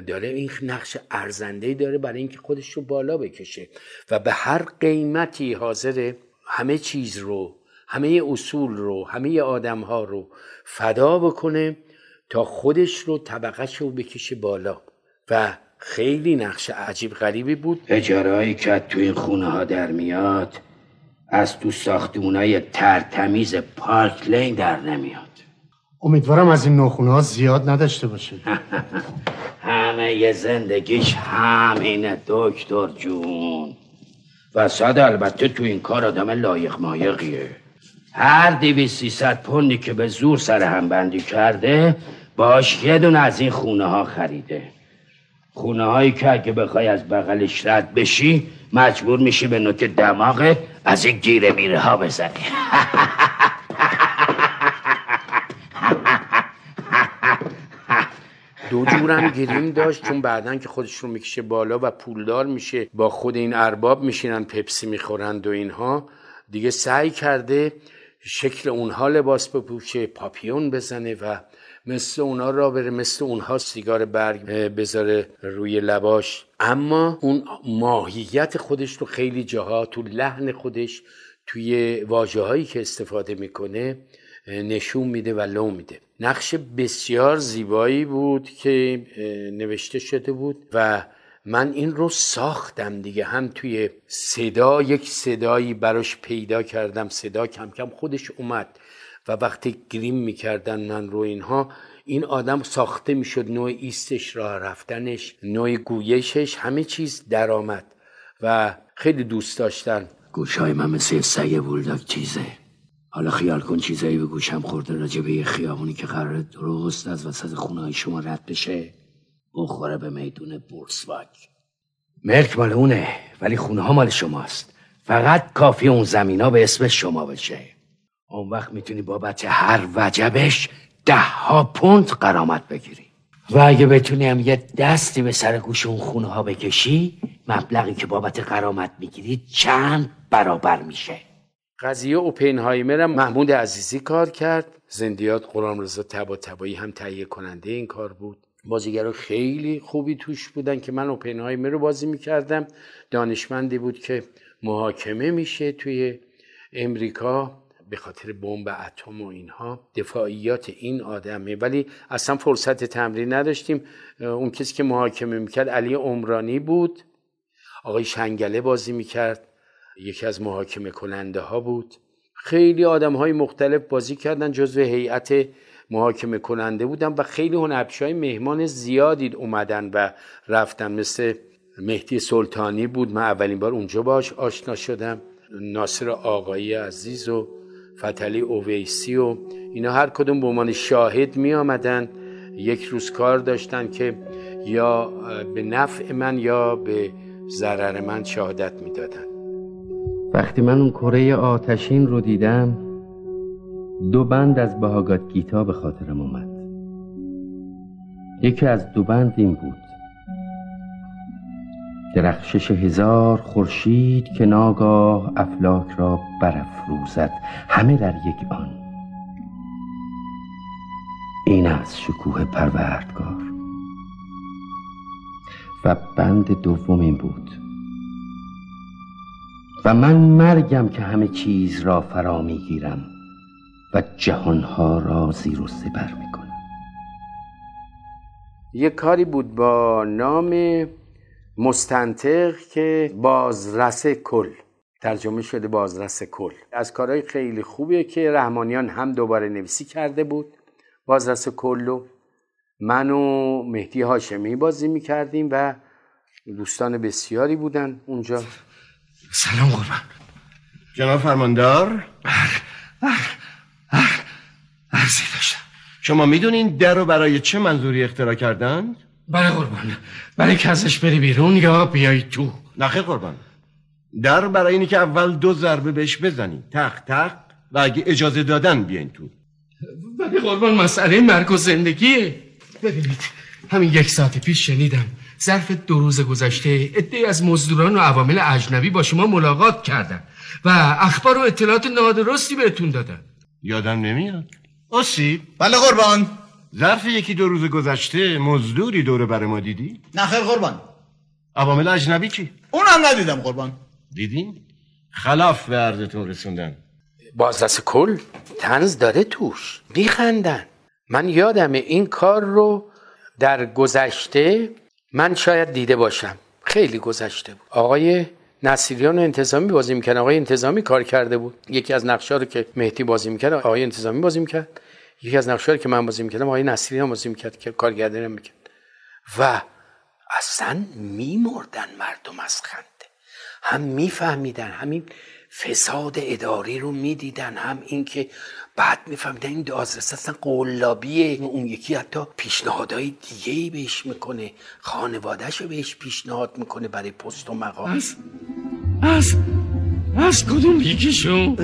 Speaker 3: داره این نقش ارزنده داره برای اینکه خودش رو بالا بکشه. و به هر قیمتی حاضر همه چیز رو همه اصول رو همه آدم ها رو فدا بکنه تا خودش رو طبقش رو بکشه بالا. و خیلی نقش عجیب غریبی بود.
Speaker 15: اجاره که تو این خونه ها در میاد از تو ساختمونای ترتمیز پارک لین در نمیاد.
Speaker 16: امیدوارم از این نخونه ها زیاد نداشته باشه.
Speaker 15: همه یه زندگیش همینه دکتر جون. و صد البته تو این کار آدم لایق مایقیه. هر دیوی ست پوندی که به زور سر هم بندی کرده باش یه دونه از این خونه ها خریده. خونه هایی که اگه بخوای از بغلش رد بشی مجبور میشی به نوک دماغت از این گیره میره ها بزنی.
Speaker 3: دو جورم گریم داشت چون بعدا که خودش رو می‌کشه بالا و پولدار میشه با خود این ارباب میشینن پپسی می‌خورند و اینها. دیگه سعی کرده شکل اونها لباس بپوشه پاپیون بزنه و مثل اونها را بره مثل اونها سیگار برگ بذاره روی لباش. اما اون ماهیت خودش رو خیلی جاها تو لحن خودش توی واجه هایی که استفاده می‌کنه نشون میده و لو میده. نقش بسیار زیبایی بود که نوشته شده بود و من این رو ساختم دیگه. هم توی صدا یک صدایی براش پیدا کردم. صدا کم کم خودش اومد و وقتی گریم می‌کردن من رو اینها این آدم ساخته می‌شد. نوع ایستش راه رفتنش نوع گویشش همه چیز درآمد و خیلی دوست داشتن.
Speaker 15: گوشای من مثل سگ بولداک چیزه. حالا خیال کن چیزایی به گوشم خورده راجع به یه خیابونی که قرار درست از وسط خونه های شما رد بشه. بخوره به میدون بورسواک. ملک مال اونه ولی خونه ها مال شماست. فقط کافی اون زمین ها به اسم شما بشه اون وقت می‌تونی بابت هر وجبش ده ها پوند قرامت بگیری. و اگه بتونی هم یه دستی به سر گوش اون خونه ها بکشی مبلغی که بابت قرامت می‌گیری چند برابر میشه.
Speaker 3: قضیه اوپنهایمر محمود عزیزی کار کرد. زندیات قرام رضا تبا تبایی هم تهیه کننده این کار بود. بازیگران خیلی خوبی توش بودن که من اوپنهایمر رو بازی می‌کردم. دانشمندی بود که محاکمه میشه توی امریکا به خاطر بمب اتم و اینها. دفاعیات این آدمه. ولی اصلا فرصت تمرین نداشتیم. اون کسی که محاکمه می‌کرد علی عمرانی بود. آقای شنگله بازی می‌کرد. یکی از محاکمه کننده ها بود. خیلی آدم های مختلف بازی کردن جزو هیئت محاکمه کننده بودن و خیلی هنرپیشه مهمان زیادی اومدن و رفتن. مثل مهدی سلطانی بود. من اولین بار اونجا باش آشنا شدم. ناصر آقایی عزیز و فتلی اویسی و اینا هر کدوم به عنوان شاهد می آمدن یک روز کار داشتن که یا به نفع من یا به ضرر من شهادت می‌دادن.
Speaker 15: وقتی من اون کره آتشین رو دیدم دو بند از بهاگات گیتا به خاطرم اومد. یکی از دو بند این بود. درخشش هزار خورشید که ناگاه افلاک را برافروزد همه در یک آن. این از شکوه پروردگار. و بند دوم این بود. و من مرگم که همه چیز را فرا می‌گیرم و جهانها را زیر و زبر می‌کنم.
Speaker 3: یک کاری بود با نام مستنطق که بازرس کل. ترجمه شده بازرس کل. از کارهای خیلی خوبیه که رحمانیان هم دوباره نویسی کرده بود. بازرس کلو من و مهدی هاشمی بازی می‌کردیم و دوستان بسیاری بودن اونجا.
Speaker 19: سلام قربان.
Speaker 20: جناب فرماندار؟
Speaker 19: عرضی داشتم.
Speaker 20: شما می‌دونین در رو برای چه منظوری اختراع کردن؟
Speaker 19: برای قربان. برای که ازش بری بیرون یا بیای تو؟
Speaker 20: نخیر قربان. در برای اینی که اول دو ضربه بهش بزنی. تق تق. و اگه اجازه دادن بیاین تو.
Speaker 19: ولی قربان مسئله مرگ و زندگیه. ببینید همین یک ساعت پیش شنیدم. ظرف دو روز گذشته عده از مزدوران و عوامل اجنبی با شما ملاقات کردن و اخبار و اطلاعات نادرستی بهتون دادن.
Speaker 20: یادم نمیاد.
Speaker 19: آسیب.
Speaker 20: بله قربان. ظرف یکی دو روز گذشته مزدوری دوره بر ما دیدی؟
Speaker 21: نخیر قربان.
Speaker 20: عوامل اجنبی کی؟
Speaker 21: اونم ندیدم قربان.
Speaker 20: دیدین؟ خلاف به عرضتون رسوندن
Speaker 3: بازرس کل تنز داره توش. میخندن. من یادم این کار رو در گذشته من شاید دیده باشم. خیلی گذشته بود. آقای نصیریان انتظامی بازی می‌کرد. آقای انتظامی کار کرده بود. یکی از نقشا رو که مهدی بازی می‌کرد آقای انتظامی بازی می‌کرد. یکی از نقشا رو که من بازی می‌کردم آقای نصیریان بازی می‌کرد که کارگردانی می‌کرد. و اصلا میمردن مردم از خنده. هم میفهمیدن همین فساد اداری رو می‌دیدن هم اینکه بعد میفهمیدن این دازرس اصلا قلابیه. اون یکی حتی پیشنهادهای دیگه ای بهش می‌کنه. خانوادهش رو بهش پیشنهاد می‌کنه برای پست و مقام.
Speaker 19: از از از کدوم یکیشون؟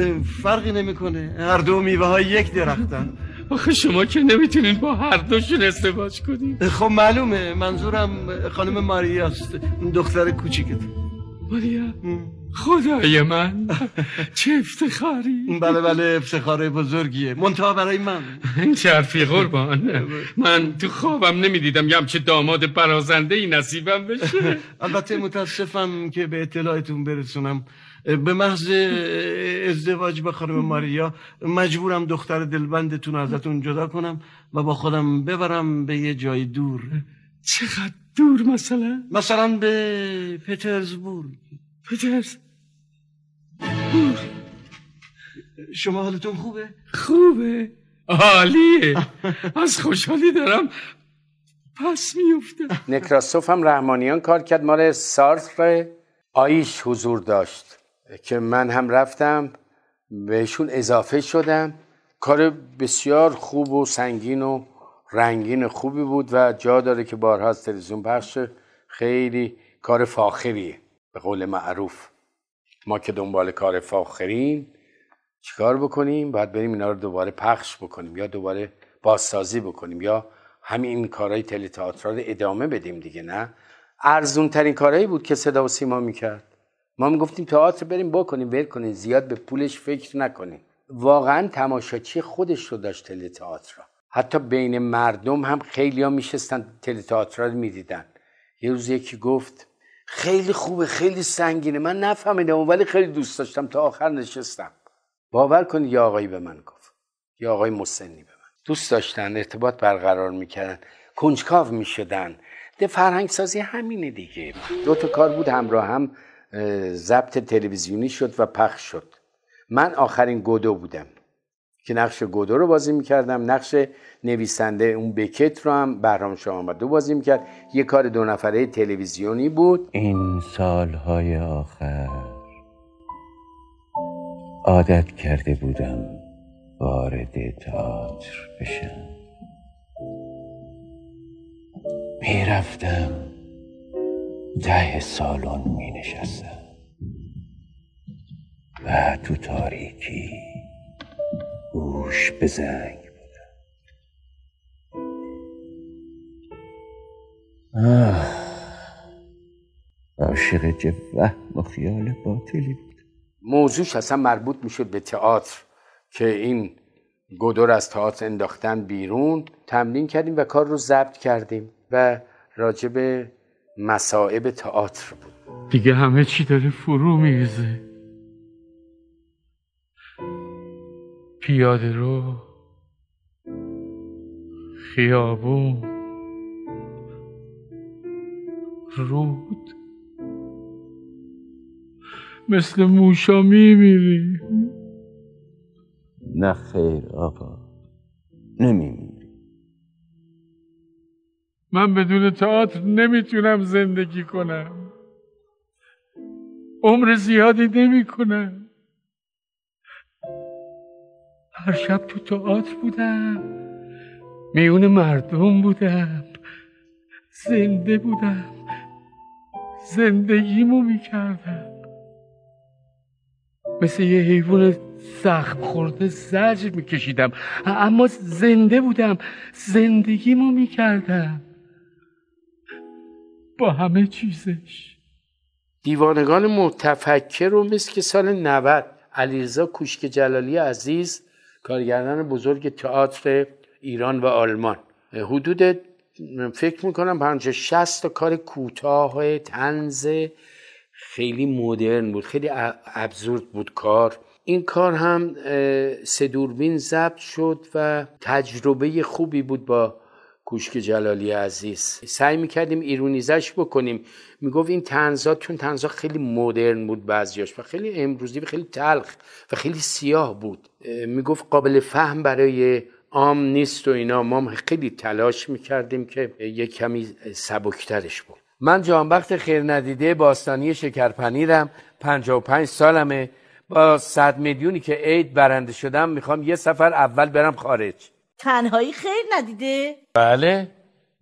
Speaker 20: فرقی نمی‌کنه. هر دو میوه های یک درختن.
Speaker 19: آخه شما که نمی‌تونین با هر دوشون ازدواج کنین.
Speaker 20: خب معلومه. منظورم خانم ماریاست. دختر کوچیکت.
Speaker 19: ماریا خدای من. چه افتخاری.
Speaker 20: بله بله افتخار بزرگیه. منتها برای من.
Speaker 19: این چرفی قربان. من تو خوابم نمی‌دیدم یه همچه داماد برازنده ای نصیبم بشه.
Speaker 20: البته متاسفم که به اطلاعتون برسونم. به محض ازدواج با خانم ماریا مجبورم دختر دلبندتون ازتون جدا کنم و با خودم ببرم به یه جای دور.
Speaker 19: چقدر دور مثلا؟
Speaker 20: مثلا به پترزبورگ
Speaker 19: پترز
Speaker 20: شما حالتون خوبه؟
Speaker 19: خوبه عالیه از خوشحالی دارم. پس میفته
Speaker 3: نکراسوف هم رحمانیان کار کرد مال سارتر آیش حضور داشت که من هم رفتم بهشون اضافه شدم. کار بسیار خوب و سنگین و رنگین خوبی بود و جا داره که بارها از تلویزیون پخش خیلی کار فاخریه به قول معروف. ما که دنبال کار فاخرین چیکار بکنیم؟ باید بریم اینا رو دوباره پخش بکنیم یا دوباره بازسازی بکنیم یا همین کارهای تلی رو ادامه بدیم دیگه نه؟ ارزون ترین کارهایی بود که صدا و سیما می‌کرد. ما می‌گفتیم تئاتر بریم بکنیم ول کنیم زیاد به پولش فکر نکنیم. واقعا تماشاچی خودش رو داشت تئاتر حتی بین مردم هم خیلی ها میشستن تلتئاتر رو می‌دیدن. یه روز یکی گفت خیلی خوبه خیلی سنگینه من نفهمیدم ولی خیلی دوست داشتم تا آخر نشستم. باور کنید یه آقایی به من گفت یه آقای مسنی به من. دوست داشتن ارتباط برقرار می‌کردن کنجکاو می‌شدن. ده فرهنگ سازی همینه دیگه. دو تا کار بود همراه هم ضبط تلویزیونی شد و پخش شد. من آخرین گودو بودم. که نقش گودو رو بازی می‌کردم. نقش نویسنده اون بکت رو هم بهرام آمد بازی می‌کرد. یه کار دو نفره تلویزیونی بود.
Speaker 15: این سالهای آخر عادت کرده بودم وارد تئاتر بشم. می‌رفتم ته سالن می نشستم و تو تاریکی گوش به زنگ بودم آه عاشق چه وهم و خیال باطلی بود.
Speaker 3: موضوعش اصلا مربوط می‌شد به تئاتر که این گدر از تئاتر انداختن بیرون تمرین کردیم و کار رو ضبط کردیم و راجع به مسائب تئاتر بود.
Speaker 19: دیگه همه چی داره فرو میریزه. پیاده رو خیابون رود. مثل موشا میمیری.
Speaker 15: نه خیر آقا نمیمیری.
Speaker 19: من بدون تئاتر نمی‌تونم زندگی کنم. عمر زیادی نمی کنم هر شب تو تئاتر بودم. میون مردم بودم. زنده بودم. زندگیمو می‌کردم. مثل یه حیوان زخم خورده زجر میکشیدم. اما زنده بودم. زندگیمو می‌کردم. با همه چیزش.
Speaker 3: دیوانگان متفکر رو مثل که سال 90 علیرضا کوشک جلالی عزیز کارگردان بزرگ تئاتر ایران و آلمان. حدود فکر می‌کنم پنجاه شست تا کار کوتاه تنز خیلی مدرن بود خیلی ابزورد بود کار. این کار هم سه دوربین ضبط شد و تجربه خوبی بود با کوشک جلالی عزیز. سعی می‌کردیم ایرونیزش بکنیم. می‌گفت این تنزا چون تنزا خیلی مدرن بود بعضیاش و خیلی امروزی و خیلی تلخ و خیلی سیاه بود. می‌گفت قابل فهم برای عام نیست و اینا. ما خیلی تلاش می‌کردیم که یه کمی سبکترش بود. من جانبخت خیر ندیده باستانی شکرپنیرم. 55 سالمه. با صد میلیونی که عید برنده شدم می‌خوام یه سفر اول برم خارج.
Speaker 22: تنهایی خیر ندیده؟
Speaker 3: بله.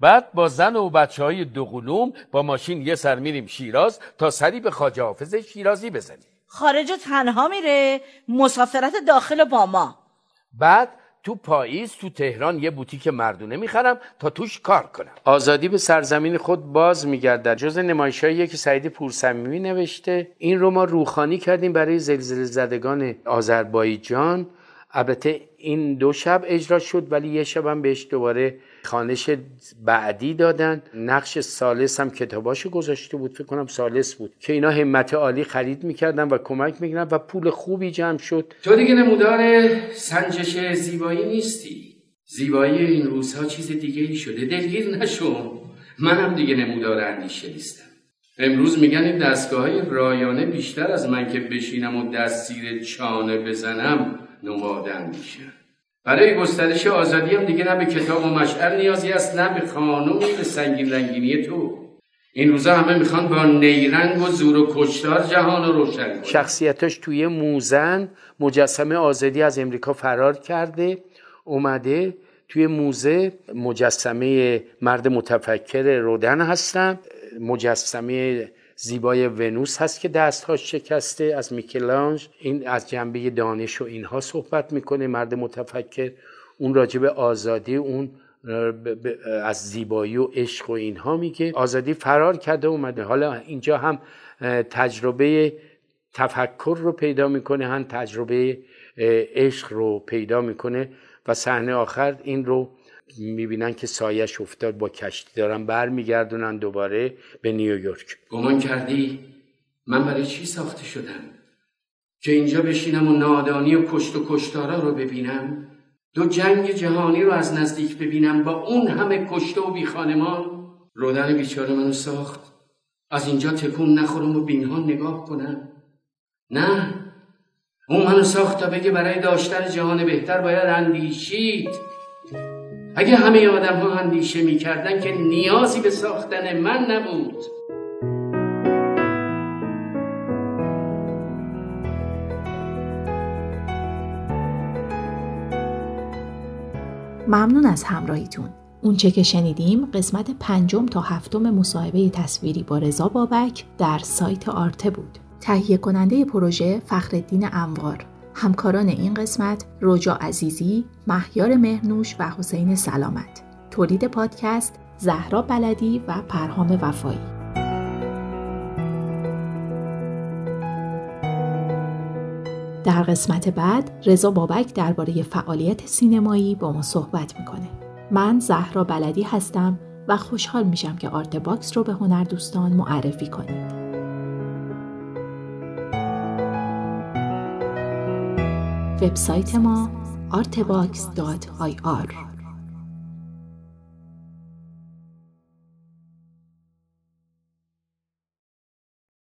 Speaker 3: بعد با زن و بچه های دوقلوم با ماشین یه سر میریم شیراز تا سری به خاجه حافظ شیرازی بزنیم.
Speaker 22: خارج تنها میره. مسافرت داخل با ما.
Speaker 3: بعد تو پاییز تو تهران یه بوتیک مردونه می‌خرم تا توش کار کنم. آزادی به سرزمین خود باز میگردد. جز نمایشهایی که سعید پورسمیمی نوشته این رو ما روخانی کردیم برای زلزله زدگان آذربایجان. البته این دو شب اجرا شد ولی یه شب هم بهش دوباره خانش بعدی دادن. نقش سالس هم کتاباشو گذاشته بود فکر کنم سالس بود که اینا همت عالی خرید می‌کردن و کمک می‌کردن و پول خوبی جمع شد.
Speaker 5: تو دیگه نمودار سنجش زیبایی نیستی. زیبایی این روزها چیز دیگه ای شده. دلگیر نشو. منم دیگه نمودار اندیشه نیستم. امروز میگن این دستگاه های رایانه بیشتر از من که بشینم و دست زیر چانه بزنم نمادن میشن برای گسترش آزادی هم دیگه نه به کتاب و مشعر نیازی است نه به خانوم به سنگین رنگینی تو. این روزا همه می‌خوان با نیرنگ و زور و کشتار جهان رو روشن
Speaker 3: شخصیتش توی موزن مجسمه آزادی از امریکا فرار کرده اومده توی موزه. مجسمه مرد متفکر رودن هستن مجسمه زیبای ونوس هست که دستهاش شکسته از میکلانج این از جنبه دانش و اینها صحبت می‌کنه مرد متفکر اون راجب آزادی اون از زیبایی و عشق و اینها میگه. آزادی فرار کرده اومده. حالا اینجا هم تجربه تفکر رو پیدا می‌کنه هم تجربه عشق رو پیدا می‌کنه. و صحنه آخر این رو می‌بینن که سایش افتاد با کشتی دارن برمیگردونن دوباره به نیویورک.
Speaker 15: گمان کردی؟ من برای چی ساخته شدم؟ که اینجا بشینم و نادانی و کشت و کشتارا رو ببینم؟ دو جنگ جهانی رو از نزدیک ببینم با اون همه کشته و بیخانمان رودن بیچاره منو ساخت. از اینجا تکون نخورم و بینها نگاه کنم. نه. اون منو ساخت تا بگه برای داشتن جهان بهتر باید اندیشید. اگه همه آدم ها اندیشه می‌کردن که نیازی به ساختن من نبود.
Speaker 1: ممنون از همراهیتون. اونچه که شنیدیم قسمت پنجم تا هفتم مصاحبه تصویری با رضا بابک در سایت آرته بود. تهیه کننده پروژه فخردین انوار. همکاران این قسمت روجا عزیزی، مهیار مهنوش و حسین سلامت تولید پادکست زهرا بلدی و پرهام وفایی در قسمت بعد رضا بابک درباره فعالیت سینمایی با ما صحبت می‌کنه. من زهرا بلدی هستم و خوشحال میشم که آرت باکس رو به هنر دوستان معرفی کنید. وبسایت ما artbox.ir